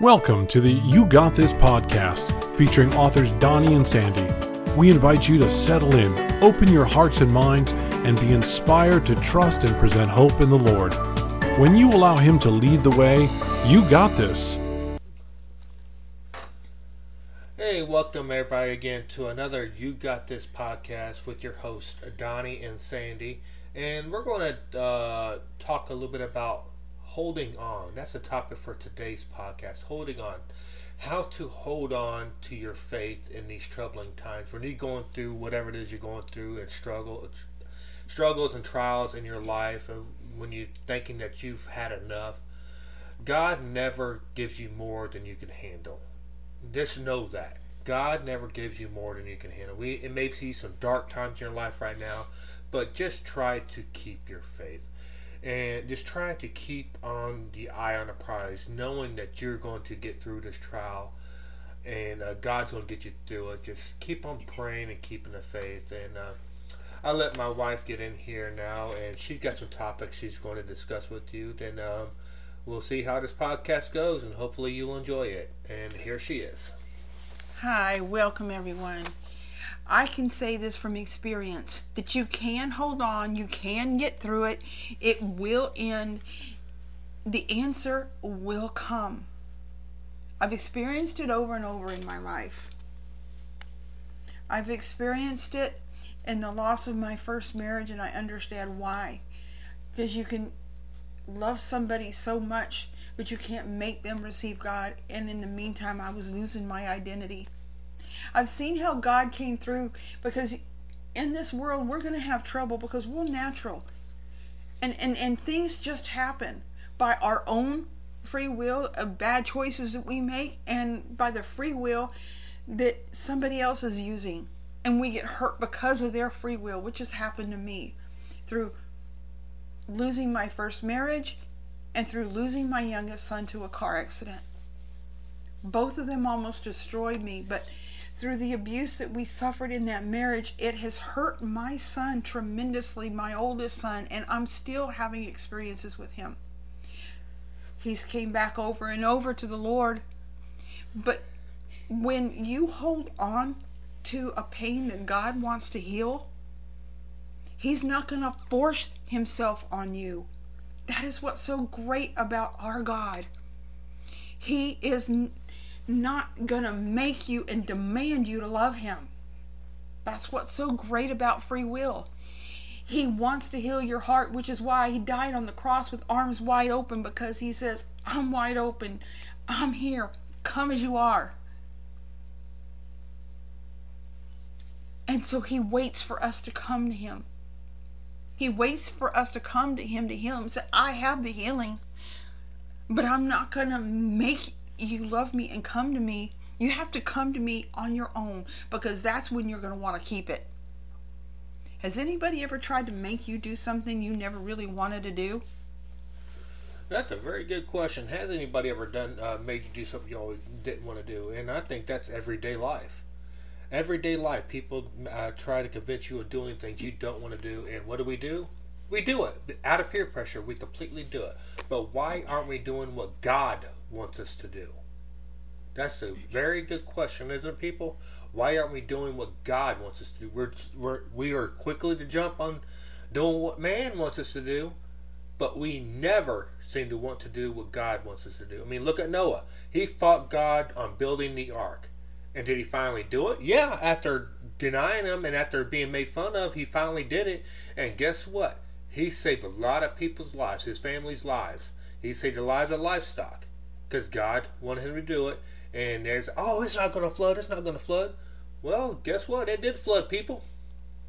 Welcome to the You Got This podcast featuring authors Donnie and Sandy. We invite you to settle in, open your hearts and minds, and be inspired to trust and present hope in the Lord. When you allow Him to lead the way, you got this. Hey, welcome everybody again to another You Got This podcast with your host Donnie and Sandy, and we're going to uh, talk a little bit about holding on. That's the topic for today's podcast. Holding on. How to hold on to your faith in these troubling times. When you're going through whatever it is you're going through and struggle, struggles and trials in your life, and when you're thinking that you've had enough, God never gives you more than you can handle. Just know that. God never gives you more than you can handle. We it may be some dark times in your life right now, but just try to keep your faith and just trying to keep on the eye on the prize, knowing that you're going to get through this trial and uh, God's going to get you through it. Just keep on praying and keeping the faith. And uh, I'll let my wife get in here now, and she's got some topics she's going to discuss with you. Then um, we'll see how this podcast goes, and hopefully you'll enjoy it. And here she is. Hi, welcome everyone. I can say this from experience that you can hold on, you can get through it, it will end, the answer will come. I've experienced it over and over in my life. I've experienced it in the loss of my first marriage, and I understand why. Because you can love somebody so much, but you can't make them receive God. And in the meantime, I was losing my identity. I've seen how God came through because in this world we're going to have trouble because we're natural. And, and, and things just happen by our own free will of bad choices that we make and by the free will that somebody else is using. And we get hurt because of their free will, which has happened to me through losing my first marriage and through losing my youngest son to a car accident. Both of them almost destroyed me, but through the abuse that we suffered in that marriage, it has hurt my son tremendously, my oldest son, and I'm still having experiences with him. He's came back over and over to the Lord. But when you hold on to a pain that God wants to heal, He's not going to force Himself on you. That is what's so great about our God. He is not going to make you and demand you to love him. That's what's so great about free will. He wants to heal your heart, which is why he died on the cross with arms wide open because he says, I'm wide open. I'm here. Come as you are. And so he waits for us to come to him. He waits for us to come to him to heal him. Say, I have the healing, but I'm not going to make you love me and come to me, you have to come to me on your own because that's when you're going to want to keep it. Has anybody ever tried to make you do something you never really wanted to do? That's a very good question. Has anybody ever done uh, made you do something you always didn't want to do? And I think that's everyday life. Everyday life, people uh, try to convince you of doing things you don't want to do, and what do we do? We do it out of peer pressure. We completely do it. But why aren't we doing what God wants us to do? That's a very good question, isn't it, people? Why aren't we doing what God wants us to do? We're, we're we are quickly to jump on doing what man wants us to do, but we never seem to want to do what God wants us to do. I mean, look at Noah. He fought God on building the ark. And did he finally do it? Yeah, after denying him and after being made fun of, he finally did it. And guess what? He saved a lot of people's lives, his family's lives. He saved the lives of livestock because God wanted him to do it. And there's, oh, it's not going to flood. It's not going to flood. Well, guess what? It did flood, people.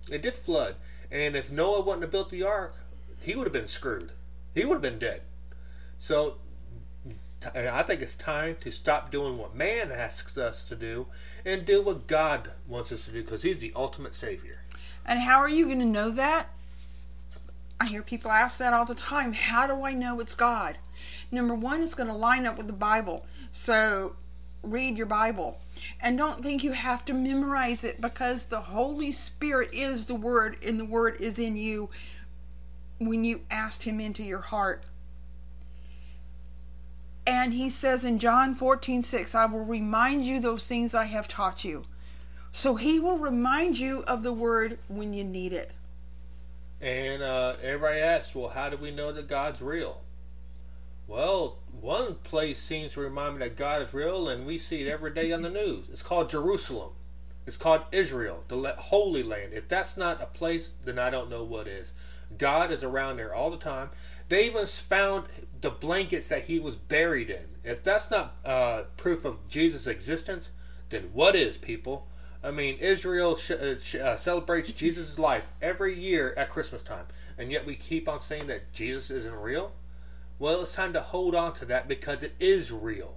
It did flood. And if Noah wouldn't have built the ark, he would have been screwed. He would have been dead. So I think it's time to stop doing what man asks us to do and do what God wants us to do because He's the ultimate Savior. And how are you going to know that? I hear people ask that all the time. How do I know it's God? Number one, it's going to line up with the Bible. So read your Bible. And don't think you have to memorize it because the Holy Spirit is the Word and the Word is in you when you asked Him into your heart. And he says in John 14, 6, I will remind you those things I have taught you. So he will remind you of the word when you need it. And uh, everybody asks, well, how do we know that God's real? Well, one place seems to remind me that God is real, and we see it every day on the news. It's called Jerusalem. It's called Israel, the Holy Land. If that's not a place, then I don't know what is. God is around there all the time. They even found the blankets that he was buried in. If that's not uh, proof of Jesus' existence, then what is, people? I mean, Israel sh- uh, sh- uh, celebrates Jesus' life every year at Christmas time, and yet we keep on saying that Jesus isn't real. Well, it's time to hold on to that because it is real.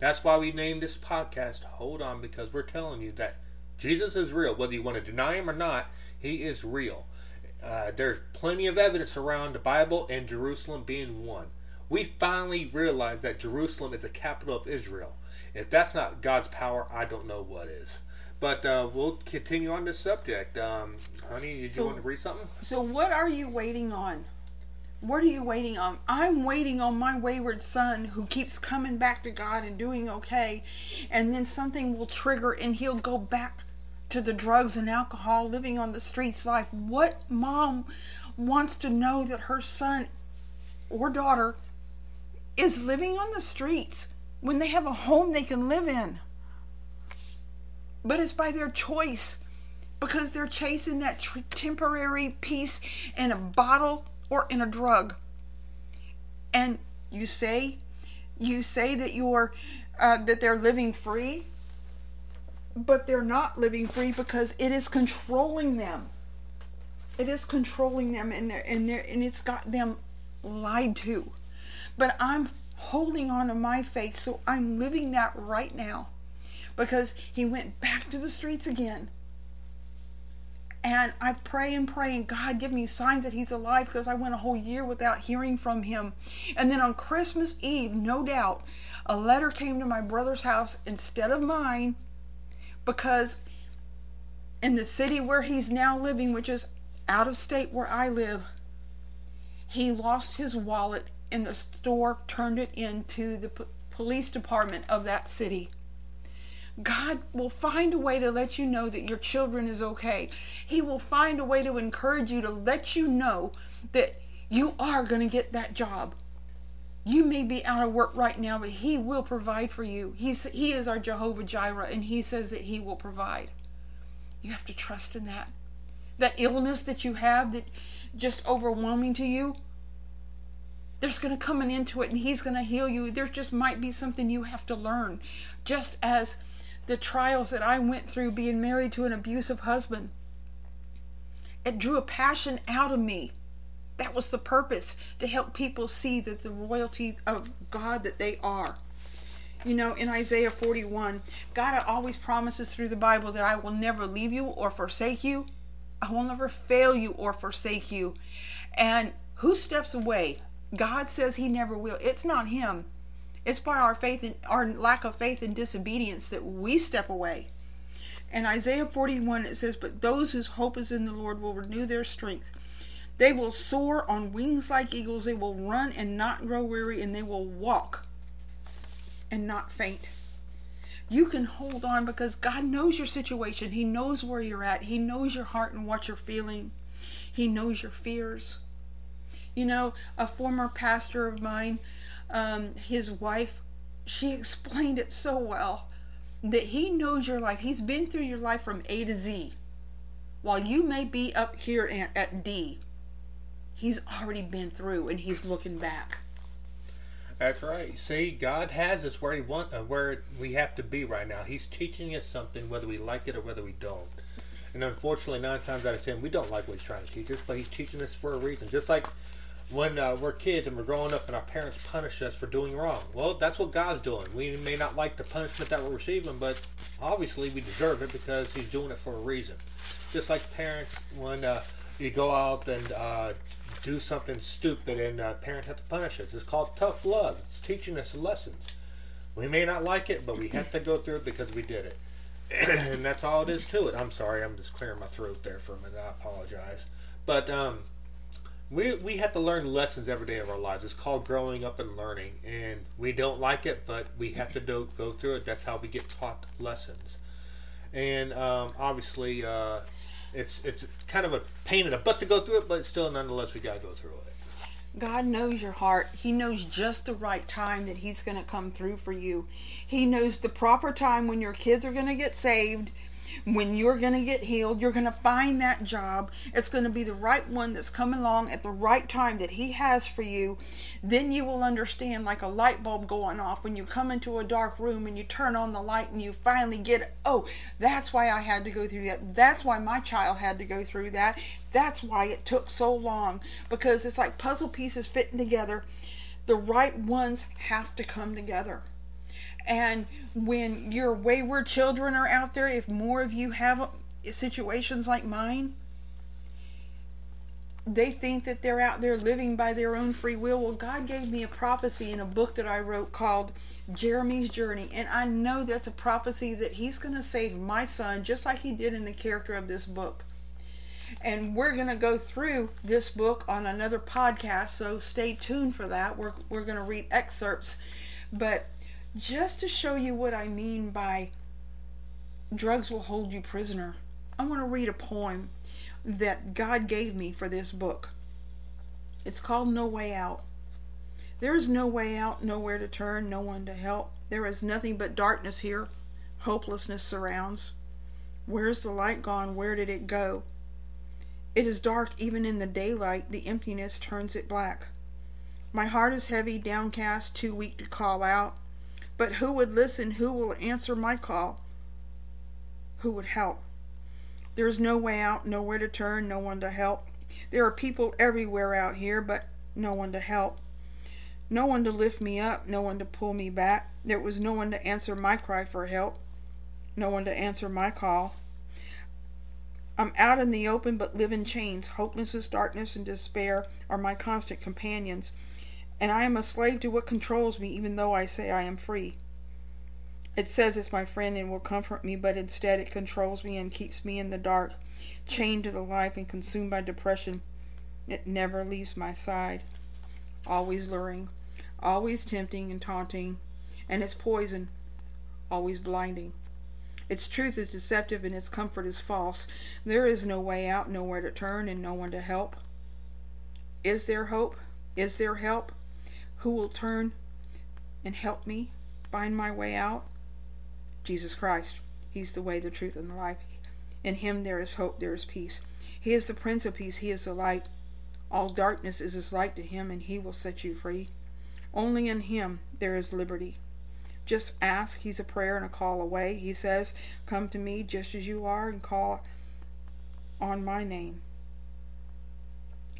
That's why we named this podcast Hold On because we're telling you that Jesus is real. Whether you want to deny him or not, he is real. Uh, there's plenty of evidence around the Bible and Jerusalem being one. We finally realize that Jerusalem is the capital of Israel. If that's not God's power, I don't know what is. But uh, we'll continue on this subject. Um, honey, did So- you want to read something? So, what are you waiting on? What are you waiting on? I'm waiting on my wayward son who keeps coming back to God and doing okay, and then something will trigger and he'll go back to the drugs and alcohol, living on the streets life. What mom wants to know that her son or daughter is living on the streets when they have a home they can live in? But it's by their choice because they're chasing that tr- temporary peace in a bottle or in a drug. And you say, you say that you're uh, that they're living free, but they're not living free because it is controlling them. It is controlling them, and they're and they're and it's got them lied to. But I'm holding on to my faith, so I'm living that right now because he went back to the streets again. And I pray and pray, and God give me signs that he's alive because I went a whole year without hearing from him. And then on Christmas Eve, no doubt, a letter came to my brother's house instead of mine because in the city where he's now living, which is out of state where I live, he lost his wallet and the store turned it into the police department of that city. God will find a way to let you know that your children is okay. He will find a way to encourage you to let you know that you are going to get that job. You may be out of work right now, but He will provide for you. He's, he is our Jehovah Jireh, and He says that He will provide. You have to trust in that. That illness that you have that just overwhelming to you, there's going to come an end to it and he's going to heal you. There just might be something you have to learn. Just as the trials that I went through being married to an abusive husband, it drew a passion out of me. That was the purpose to help people see that the royalty of God that they are. You know, in Isaiah 41, God always promises through the Bible that I will never leave you or forsake you. I will never fail you or forsake you. And who steps away? God says he never will. It's not him. It's by our faith and our lack of faith and disobedience that we step away. In Isaiah 41 it says, But those whose hope is in the Lord will renew their strength. They will soar on wings like eagles. They will run and not grow weary, and they will walk and not faint. You can hold on because God knows your situation. He knows where you're at. He knows your heart and what you're feeling. He knows your fears. You know, a former pastor of mine, um, his wife, she explained it so well that he knows your life. He's been through your life from A to Z. While you may be up here at, D, he's already been through and he's looking back. That's right. See, God has us where He want, uh, where we have to be right now. He's teaching us something, whether we like it or whether we don't. And unfortunately, nine times out of ten, we don't like what He's trying to teach us. But He's teaching us for a reason. Just like when uh, we're kids and we're growing up, and our parents punish us for doing wrong. Well, that's what God's doing. We may not like the punishment that we're receiving, but obviously we deserve it because He's doing it for a reason. Just like parents, when uh, you go out and uh, do something stupid and uh, parents have to punish us. It's called tough love. It's teaching us lessons. We may not like it, but we have to go through it because we did it. and that's all it is to it. I'm sorry, I'm just clearing my throat there for a minute. I apologize. But um, we we have to learn lessons every day of our lives. It's called growing up and learning, and we don't like it, but we have to do, go through it. That's how we get taught lessons, and um, obviously, uh, it's it's kind of a pain in the butt to go through it, but still, nonetheless, we gotta go through it. God knows your heart. He knows just the right time that He's going to come through for you. He knows the proper time when your kids are going to get saved when you're going to get healed, you're going to find that job. It's going to be the right one that's coming along at the right time that He has for you. Then you will understand, like a light bulb going off, when you come into a dark room and you turn on the light and you finally get. Oh, that's why I had to go through that. That's why my child had to go through that. That's why it took so long because it's like puzzle pieces fitting together. The right ones have to come together. And when your wayward children are out there, if more of you have situations like mine, they think that they're out there living by their own free will. Well, God gave me a prophecy in a book that I wrote called Jeremy's Journey. And I know that's a prophecy that He's going to save my son just like He did in the character of this book. And we're going to go through this book on another podcast, so stay tuned for that. We're, we're going to read excerpts. But just to show you what I mean by drugs will hold you prisoner, I want to read a poem that God gave me for this book. It's called No Way Out. There is no way out, nowhere to turn, no one to help. There is nothing but darkness here. Hopelessness surrounds. Where's the light gone? Where did it go? It is dark even in the daylight. The emptiness turns it black. My heart is heavy, downcast, too weak to call out. But who would listen? Who will answer my call? Who would help? There is no way out, nowhere to turn, no one to help. There are people everywhere out here, but no one to help. No one to lift me up, no one to pull me back. There was no one to answer my cry for help, no one to answer my call. I'm out in the open, but live in chains. Hopelessness, darkness, and despair are my constant companions and I am a slave to what controls me, even though I say I am free. It says it's my friend and will comfort me, but instead it controls me and keeps me in the dark, chained to the life and consumed by depression. It never leaves my side, always luring, always tempting and taunting, and its poison, always blinding. Its truth is deceptive and its comfort is false. There is no way out, nowhere to turn, and no one to help. Is there hope? Is there help? Who will turn and help me find my way out? Jesus Christ. He's the way, the truth, and the life. In him there is hope, there is peace. He is the Prince of Peace, he is the light. All darkness is as light to him, and he will set you free. Only in him there is liberty. Just ask. He's a prayer and a call away. He says, Come to me just as you are and call on my name.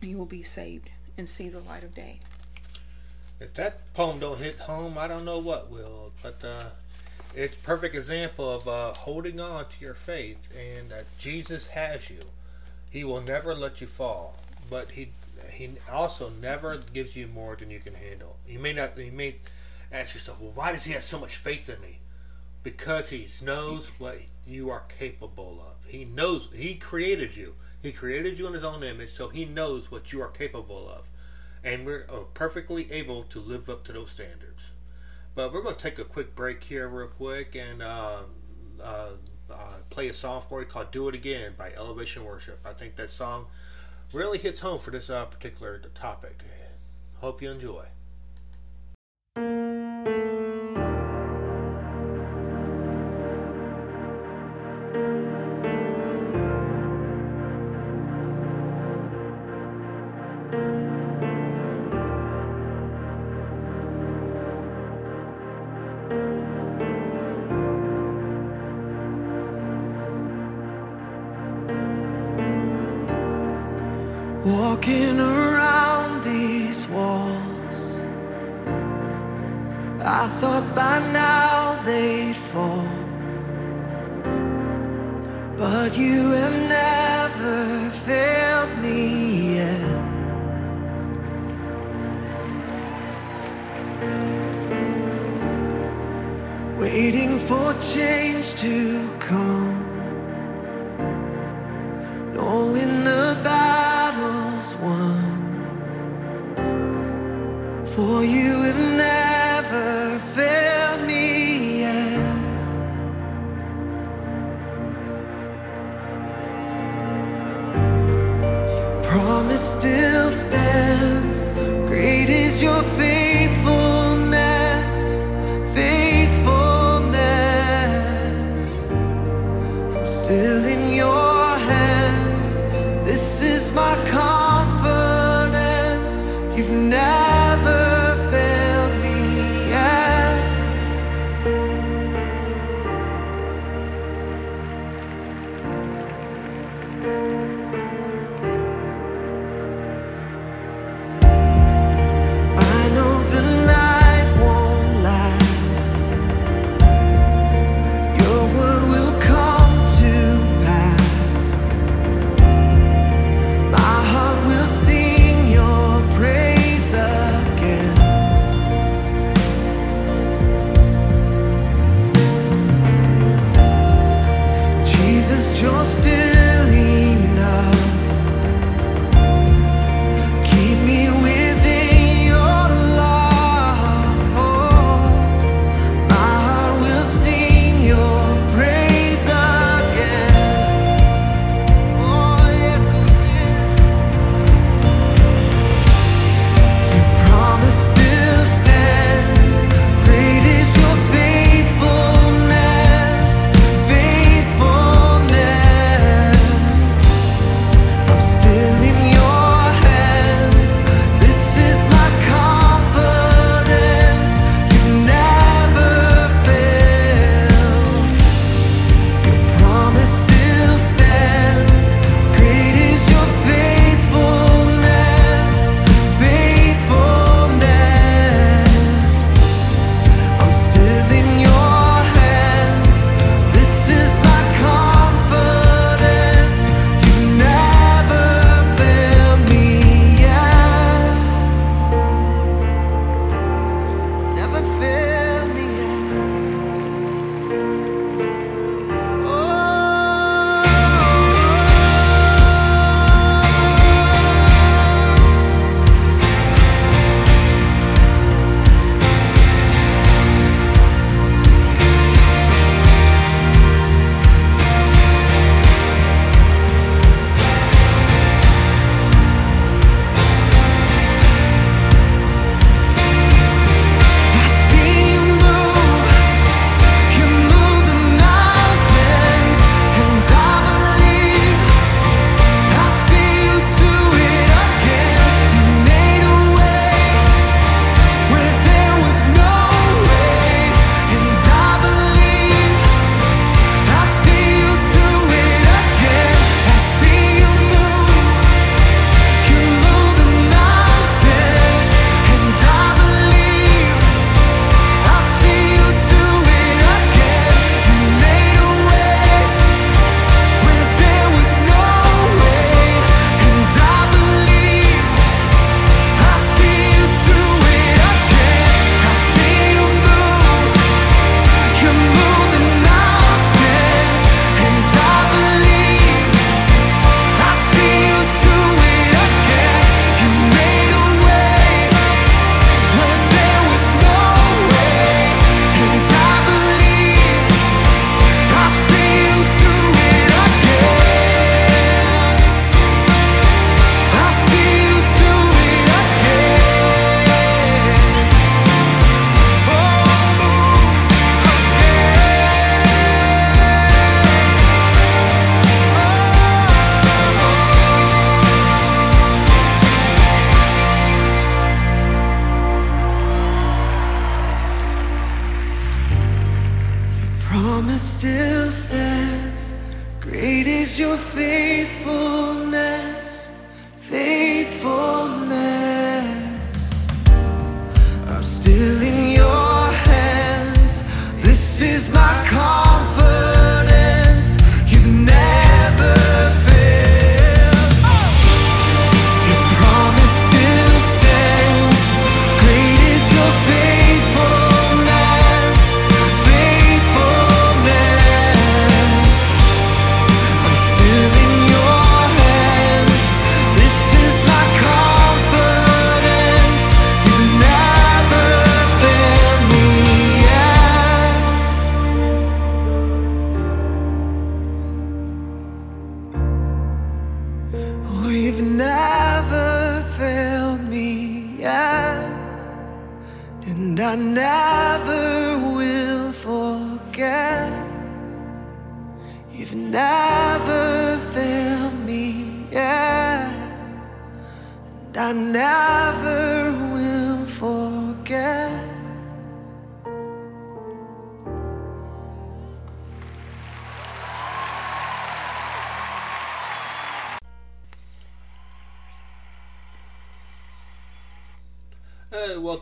You will be saved and see the light of day if that poem don't hit home, I don't know what will. But uh, it's perfect example of uh, holding on to your faith and Jesus has you. He will never let you fall, but he he also never gives you more than you can handle. You may not. You may ask yourself, well, why does he have so much faith in me? Because he knows what you are capable of. He knows. He created you. He created you in his own image, so he knows what you are capable of and we're uh, perfectly able to live up to those standards. But we're going to take a quick break here, real quick, and uh, uh, uh, play a song for you called "Do It Again" by Elevation Worship. I think that song really hits home for this uh, particular topic. Hope you enjoy. Stands. Great is your faithfulness,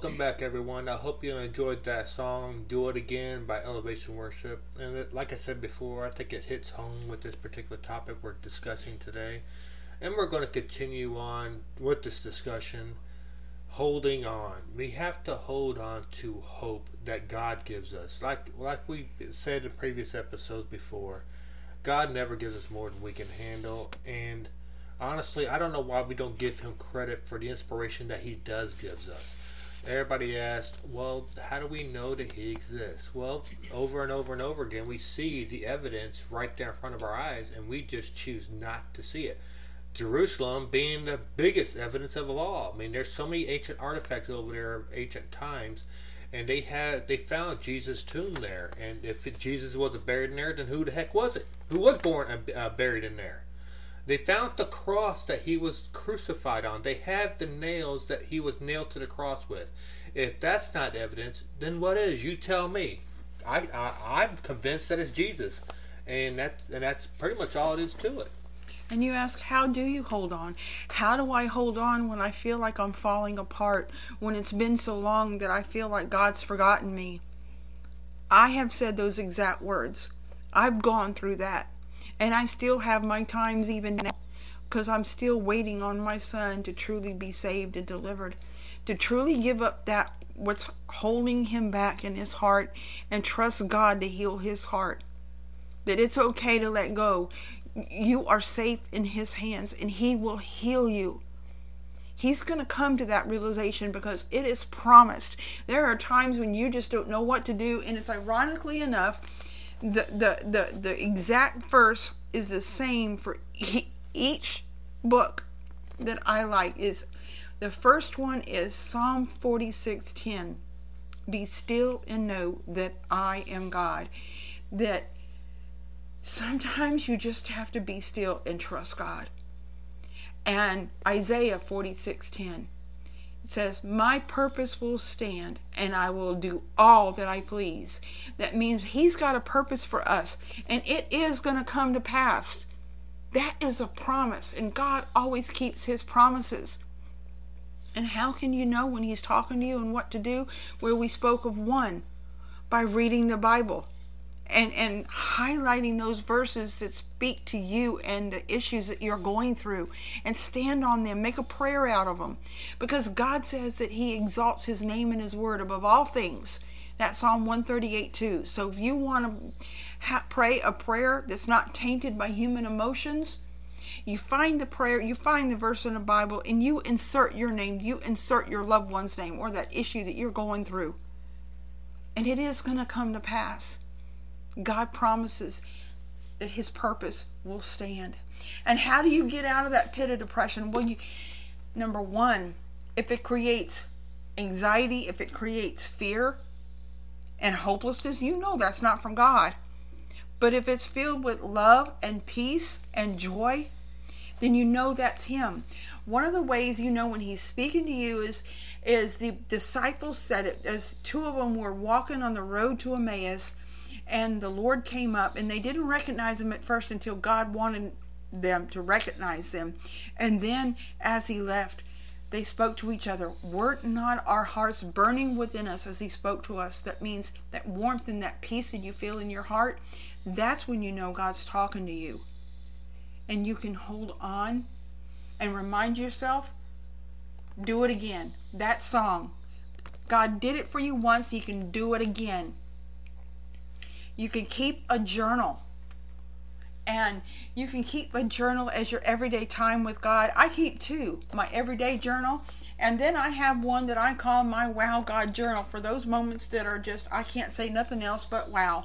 welcome back, everyone. I hope you enjoyed that song, Do It Again by Elevation Worship. And it, like I said before, I think it hits home with this particular topic we're discussing today. And we're going to continue on with this discussion, holding on. We have to hold on to hope that God gives us. Like, like we said in previous episodes before, God never gives us more than we can handle. And honestly, I don't know why we don't give him credit for the inspiration that he does gives us. Everybody asked, well, how do we know that he exists? Well, over and over and over again, we see the evidence right there in front of our eyes, and we just choose not to see it. Jerusalem being the biggest evidence of all. I mean, there's so many ancient artifacts over there ancient times, and they had they found Jesus' tomb there. And if Jesus wasn't buried in there, then who the heck was it? Who was born uh, uh, buried in there? They found the cross that he was crucified on. They have the nails that he was nailed to the cross with. If that's not evidence, then what is? You tell me. I, I I'm convinced that it's Jesus, and that's and that's pretty much all it is to it. And you ask, how do you hold on? How do I hold on when I feel like I'm falling apart? When it's been so long that I feel like God's forgotten me? I have said those exact words. I've gone through that. And I still have my times even now because I'm still waiting on my son to truly be saved and delivered, to truly give up that what's holding him back in his heart and trust God to heal his heart. That it's okay to let go. You are safe in his hands and he will heal you. He's going to come to that realization because it is promised. There are times when you just don't know what to do, and it's ironically enough, the the the, the exact verse is the same for each book that I like. Is the first one is Psalm forty six ten. Be still and know that I am God. That sometimes you just have to be still and trust God and Isaiah 46:10 says my purpose will stand and I will do all that I please. That means he's got a purpose for us and it is going to come to pass. That is a promise and God always keeps his promises. And how can you know when he's talking to you and what to do? Where we spoke of one by reading the Bible and and highlighting those verses that speak to you and the issues that you're going through and stand on them. Make a prayer out of them because god says that he exalts his name and his word above all things. That's psalm 138 two. So if you want to ha- pray a prayer that's not tainted by human emotions you find the prayer you find the verse in the bible and you insert your name you insert your loved one's name or that issue that you're going through. And it is going to come to pass God promises that his purpose will stand. And how do you get out of that pit of depression? Well, you number 1, if it creates anxiety, if it creates fear and hopelessness, you know that's not from God. But if it's filled with love and peace and joy, then you know that's him. One of the ways you know when he's speaking to you is is the disciples said it as two of them were walking on the road to Emmaus and the Lord came up, and they didn't recognize him at first until God wanted them to recognize them. And then as he left, they spoke to each other. Were not our hearts burning within us as he spoke to us? That means that warmth and that peace that you feel in your heart, that's when you know God's talking to you. And you can hold on and remind yourself, do it again. That song. God did it for you once, he can do it again. You can keep a journal. And you can keep a journal as your everyday time with God. I keep two my everyday journal, and then I have one that I call my Wow God journal for those moments that are just, I can't say nothing else but wow.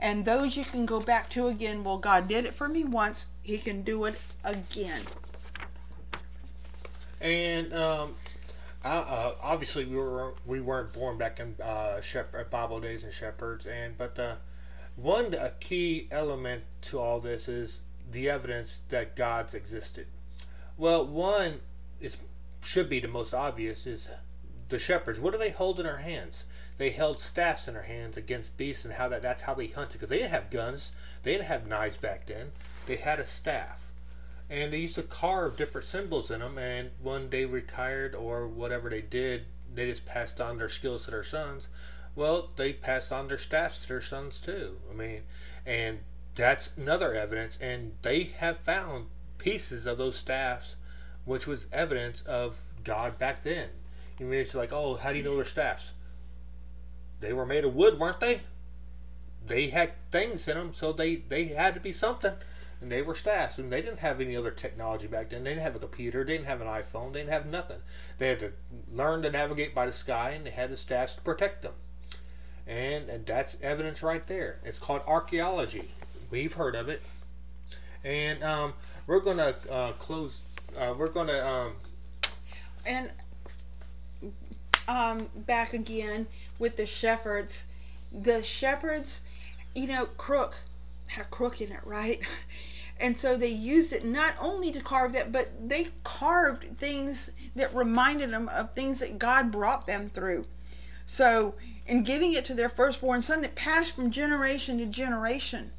And those you can go back to again. Well, God did it for me once, He can do it again. And um, uh, uh, obviously we were we weren't born back in uh, shepherd, Bible days and shepherds, and but uh, one a key element to all this is the evidence that God's existed. Well, one is should be the most obvious is the shepherds. What do they hold in their hands? They held staffs in their hands against beasts, and how that that's how they hunted because they didn't have guns, they didn't have knives back then. They had a staff, and they used to carve different symbols in them. And when they retired or whatever they did, they just passed on their skills to their sons. Well, they passed on their staffs to their sons too. I mean, and that's another evidence. And they have found pieces of those staffs, which was evidence of God back then. You mean it's like, oh, how do you know their staffs? They were made of wood, weren't they? They had things in them, so they they had to be something. And they were staffs, and they didn't have any other technology back then. They didn't have a computer, they didn't have an iPhone, they didn't have nothing. They had to learn to navigate by the sky, and they had the staffs to protect them. And, that's evidence right there. It's called archaeology. We've heard of it. And um, we're gonna uh, close. Uh, we're gonna um, and um, back again with the shepherds. The shepherds, you know, crook had a crook in it, right? And so they used it not only to carve that, but they carved things that reminded them of things that God brought them through. So, in giving it to their firstborn son that passed from generation to generation,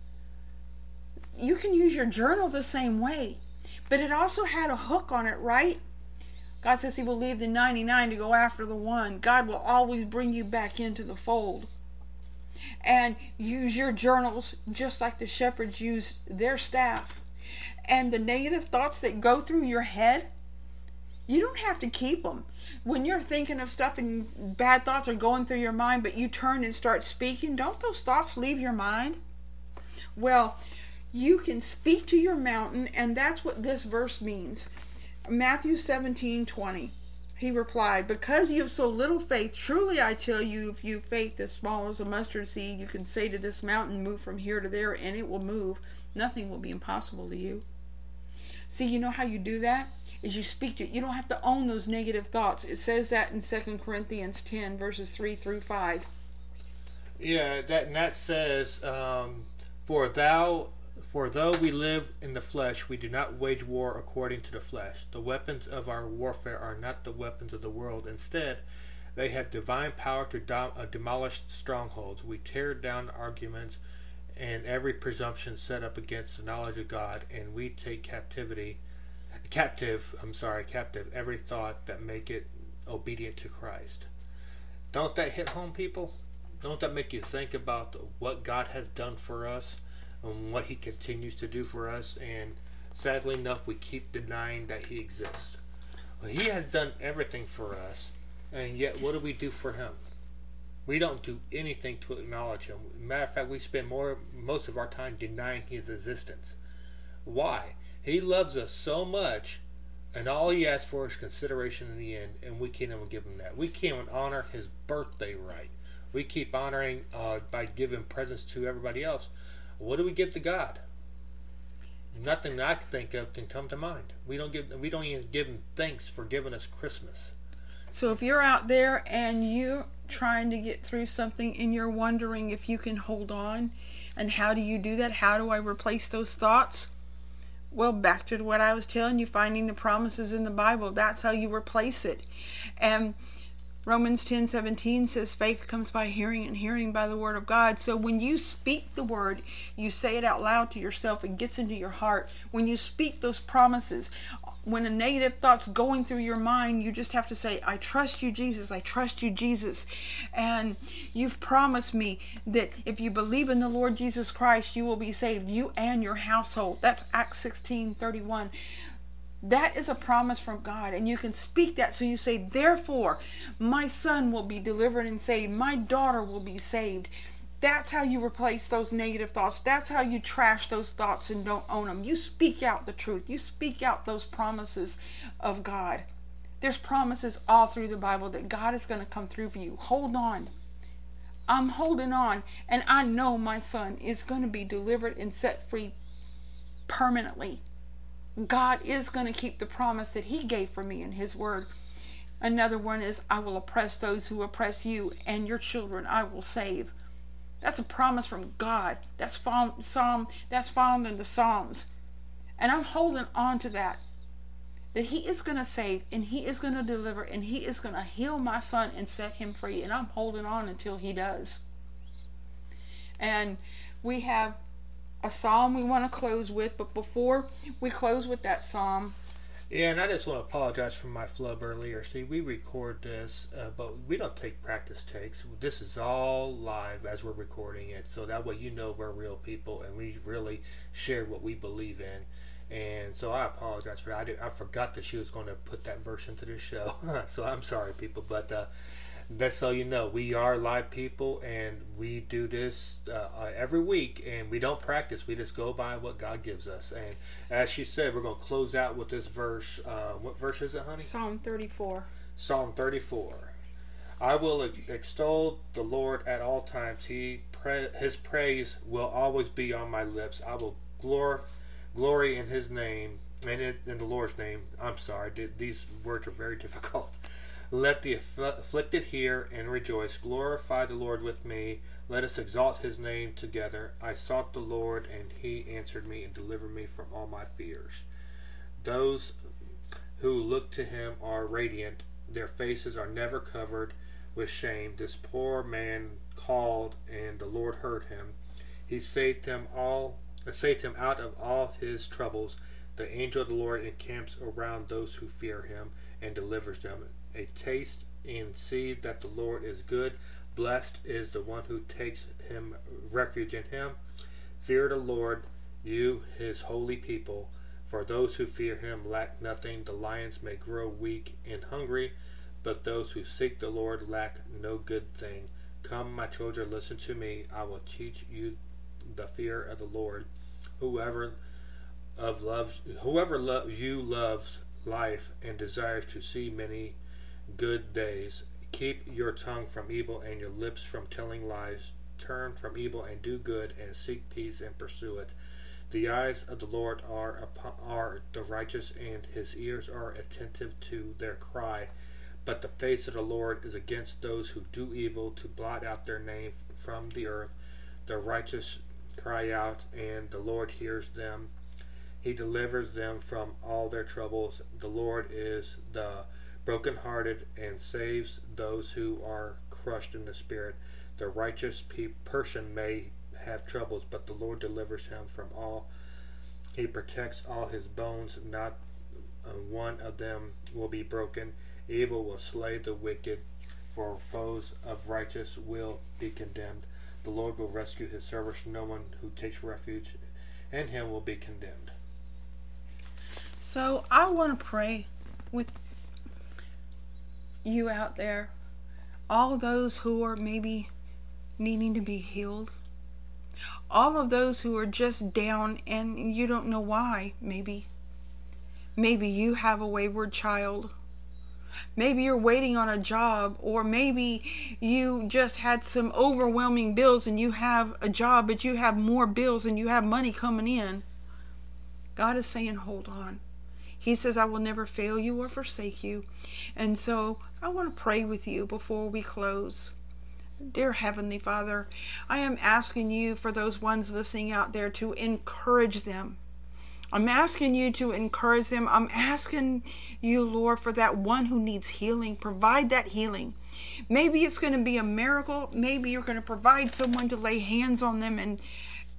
you can use your journal the same way. But it also had a hook on it, right? God says He will leave the 99 to go after the one. God will always bring you back into the fold. And use your journals just like the shepherds used their staff. And the negative thoughts that go through your head, you don't have to keep them. When you're thinking of stuff and bad thoughts are going through your mind, but you turn and start speaking, don't those thoughts leave your mind? Well, you can speak to your mountain, and that's what this verse means. Matthew 17 20. He replied, Because you have so little faith, truly I tell you, if you faith as small as a mustard seed, you can say to this mountain, Move from here to there, and it will move. Nothing will be impossible to you. See, you know how you do that? Is you speak to it. you don't have to own those negative thoughts. It says that in 2 Corinthians 10, verses 3 through 5. Yeah, that and that says, um, "For thou, for though we live in the flesh, we do not wage war according to the flesh. The weapons of our warfare are not the weapons of the world. Instead, they have divine power to dom- uh, demolish strongholds. We tear down arguments and every presumption set up against the knowledge of God, and we take captivity, captive. I'm sorry, captive every thought that make it obedient to Christ." Don't that hit home, people? Don't that make you think about what God has done for us and what He continues to do for us? And sadly enough, we keep denying that He exists. Well, he has done everything for us, and yet what do we do for Him? We don't do anything to acknowledge Him. Matter of fact, we spend more most of our time denying His existence. Why? He loves us so much and all he asks for is consideration in the end, and we can't even give him that. We can't even honor his birthday right. We keep honoring uh, by giving presents to everybody else. What do we give to God? Nothing I can think of can come to mind. We don't give. We don't even give him thanks for giving us Christmas. So if you're out there and you're trying to get through something and you're wondering if you can hold on, and how do you do that? How do I replace those thoughts? Well, back to what I was telling you, finding the promises in the Bible. That's how you replace it. And Romans 10 17 says, faith comes by hearing, and hearing by the word of God. So when you speak the word, you say it out loud to yourself, it gets into your heart. When you speak those promises, when a negative thought's going through your mind, you just have to say, I trust you, Jesus. I trust you, Jesus. And you've promised me that if you believe in the Lord Jesus Christ, you will be saved, you and your household. That's Acts 16 31. That is a promise from God, and you can speak that. So you say, Therefore, my son will be delivered and saved, my daughter will be saved. That's how you replace those negative thoughts. That's how you trash those thoughts and don't own them. You speak out the truth. You speak out those promises of God. There's promises all through the Bible that God is going to come through for you. Hold on. I'm holding on, and I know my son is going to be delivered and set free permanently. God is going to keep the promise that He gave for me in His Word. Another one is, I will oppress those who oppress you, and your children I will save. That's a promise from God. That's found Psalm. That's found in the Psalms, and I'm holding on to that. that He is going to save and He is going to deliver and He is going to heal my son and set him free. And I'm holding on until He does. And we have a psalm we want to close with, but before we close with that psalm, Yeah, and I just want to apologize for my flub earlier. See, we record this, uh, but we don't take practice takes. This is all live as we're recording it, so that way you know we're real people and we really share what we believe in. And so I apologize for that. I, did, I forgot that she was going to put that verse into the show, so I'm sorry, people. But uh, that's so you know. We are live people and we do this uh, uh, every week and we don't practice. We just go by what god gives us. And as she said we're going to close out with this verse uh, what verse is it honey? Psalm 34. psalm 34 i will extol the lord at all times. He pra- his praise will always be on my lips. I will glor- glory in his name and in, in the lord's name. I'm sorry these words are very difficult let the aff- afflicted hear and rejoice. Glorify the Lord with me. Let us exalt his name together. I sought the Lord, and he answered me and delivered me from all my fears. Those who look to him are radiant, their faces are never covered with shame. This poor man called, and the Lord heard him. He saved him all saved him out of all his troubles. The angel of the Lord encamps around those who fear him and delivers them. A taste and see that the Lord is good. Blessed is the one who takes him refuge in him. Fear the Lord, you his holy people. For those who fear him lack nothing. The lions may grow weak and hungry, but those who seek the Lord lack no good thing. Come, my children, listen to me. I will teach you the fear of the Lord. Whoever of loves, whoever lo- you loves life and desires to see many good days. Keep your tongue from evil and your lips from telling lies. Turn from evil and do good, and seek peace and pursue it. The eyes of the Lord are upon, are the righteous, and his ears are attentive to their cry. But the face of the Lord is against those who do evil, to blot out their name from the earth. The righteous cry out, and the Lord hears them. He delivers them from all their troubles. The Lord is the brokenhearted and saves those who are crushed in the spirit. The righteous pe- person may have troubles, but the Lord delivers him from all. He protects all his bones, not one of them will be broken. Evil will slay the wicked, for foes of righteous will be condemned. The Lord will rescue his servants. No one who takes refuge in him will be condemned. So I want to pray with you out there, all those who are maybe needing to be healed, all of those who are just down and you don't know why, maybe. Maybe you have a wayward child. Maybe you're waiting on a job, or maybe you just had some overwhelming bills and you have a job, but you have more bills and you have money coming in. God is saying, hold on. He says, I will never fail you or forsake you. And so I want to pray with you before we close. Dear Heavenly Father, I am asking you for those ones listening out there to encourage them. I'm asking you to encourage them. I'm asking you, Lord, for that one who needs healing. Provide that healing. Maybe it's going to be a miracle. Maybe you're going to provide someone to lay hands on them and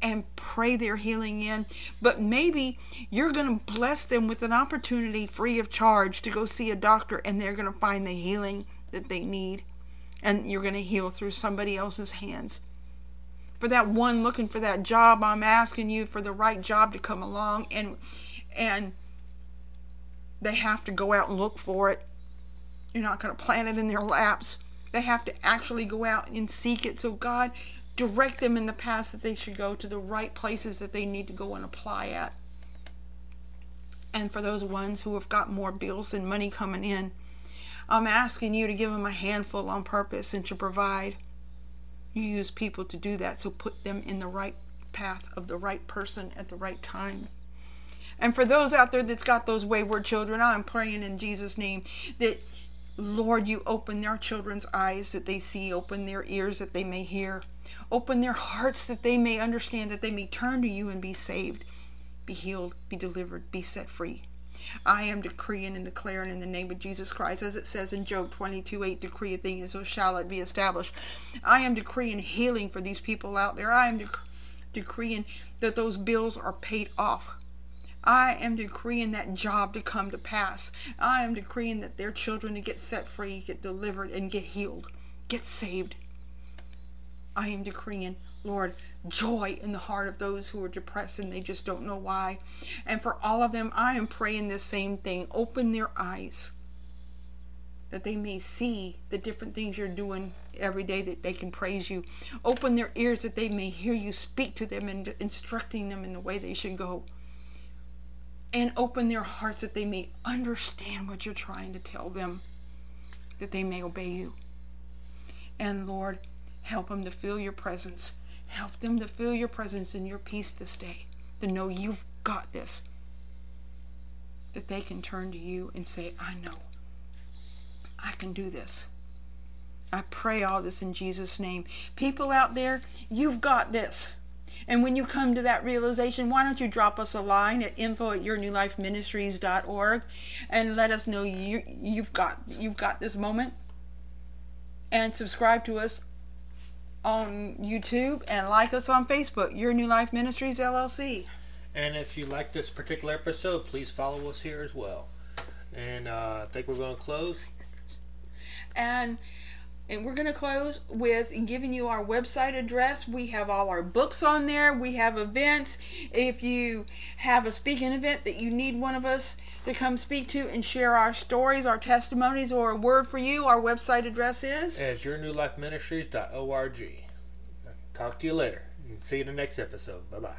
and pray their healing in. But maybe you're going to bless them with an opportunity free of charge to go see a doctor and they're going to find the healing that they need. And you're going to heal through somebody else's hands. For that one looking for that job, I'm asking you for the right job to come along and and they have to go out and look for it. You're not going to plant it in their laps. They have to actually go out and seek it. So God, direct them in the paths that they should go to the right places that they need to go and apply at. And for those ones who have got more bills than money coming in, I'm asking you to give them a handful on purpose and to provide. You use people to do that, so put them in the right path of the right person at the right time. And for those out there that's got those wayward children, I'm praying in Jesus' name that Lord, you open their children's eyes that they see, open their ears that they may hear, open their hearts that they may understand, that they may turn to you and be saved, be healed, be delivered, be set free. I am decreeing and declaring in the name of Jesus Christ, as it says in Job 22 8, decree a thing and so shall it be established. I am decreeing healing for these people out there. I am dec- decreeing that those bills are paid off. I am decreeing that job to come to pass. I am decreeing that their children to get set free, get delivered, and get healed, get saved. I am decreeing, Lord, joy in the heart of those who are depressed and they just don't know why. And for all of them, I am praying the same thing. Open their eyes that they may see the different things you're doing every day that they can praise you. Open their ears that they may hear you speak to them and instructing them in the way they should go. And open their hearts that they may understand what you're trying to tell them, that they may obey you. And Lord, help them to feel your presence. Help them to feel your presence and your peace this day, to know you've got this. That they can turn to you and say, I know. I can do this. I pray all this in Jesus' name. People out there, you've got this. And when you come to that realization, why don't you drop us a line at info at yournewlifeministries.org and let us know you, you've got you've got this moment. And subscribe to us on YouTube and like us on Facebook, Your New Life Ministries LLC. And if you like this particular episode, please follow us here as well. And uh, I think we're going to close. and and we're going to close with giving you our website address. We have all our books on there. We have events. If you have a speaking event that you need one of us to come speak to and share our stories, our testimonies, or a word for you, our website address is. As yournewlifeministries.org. Talk to you later. See you in the next episode. Bye bye.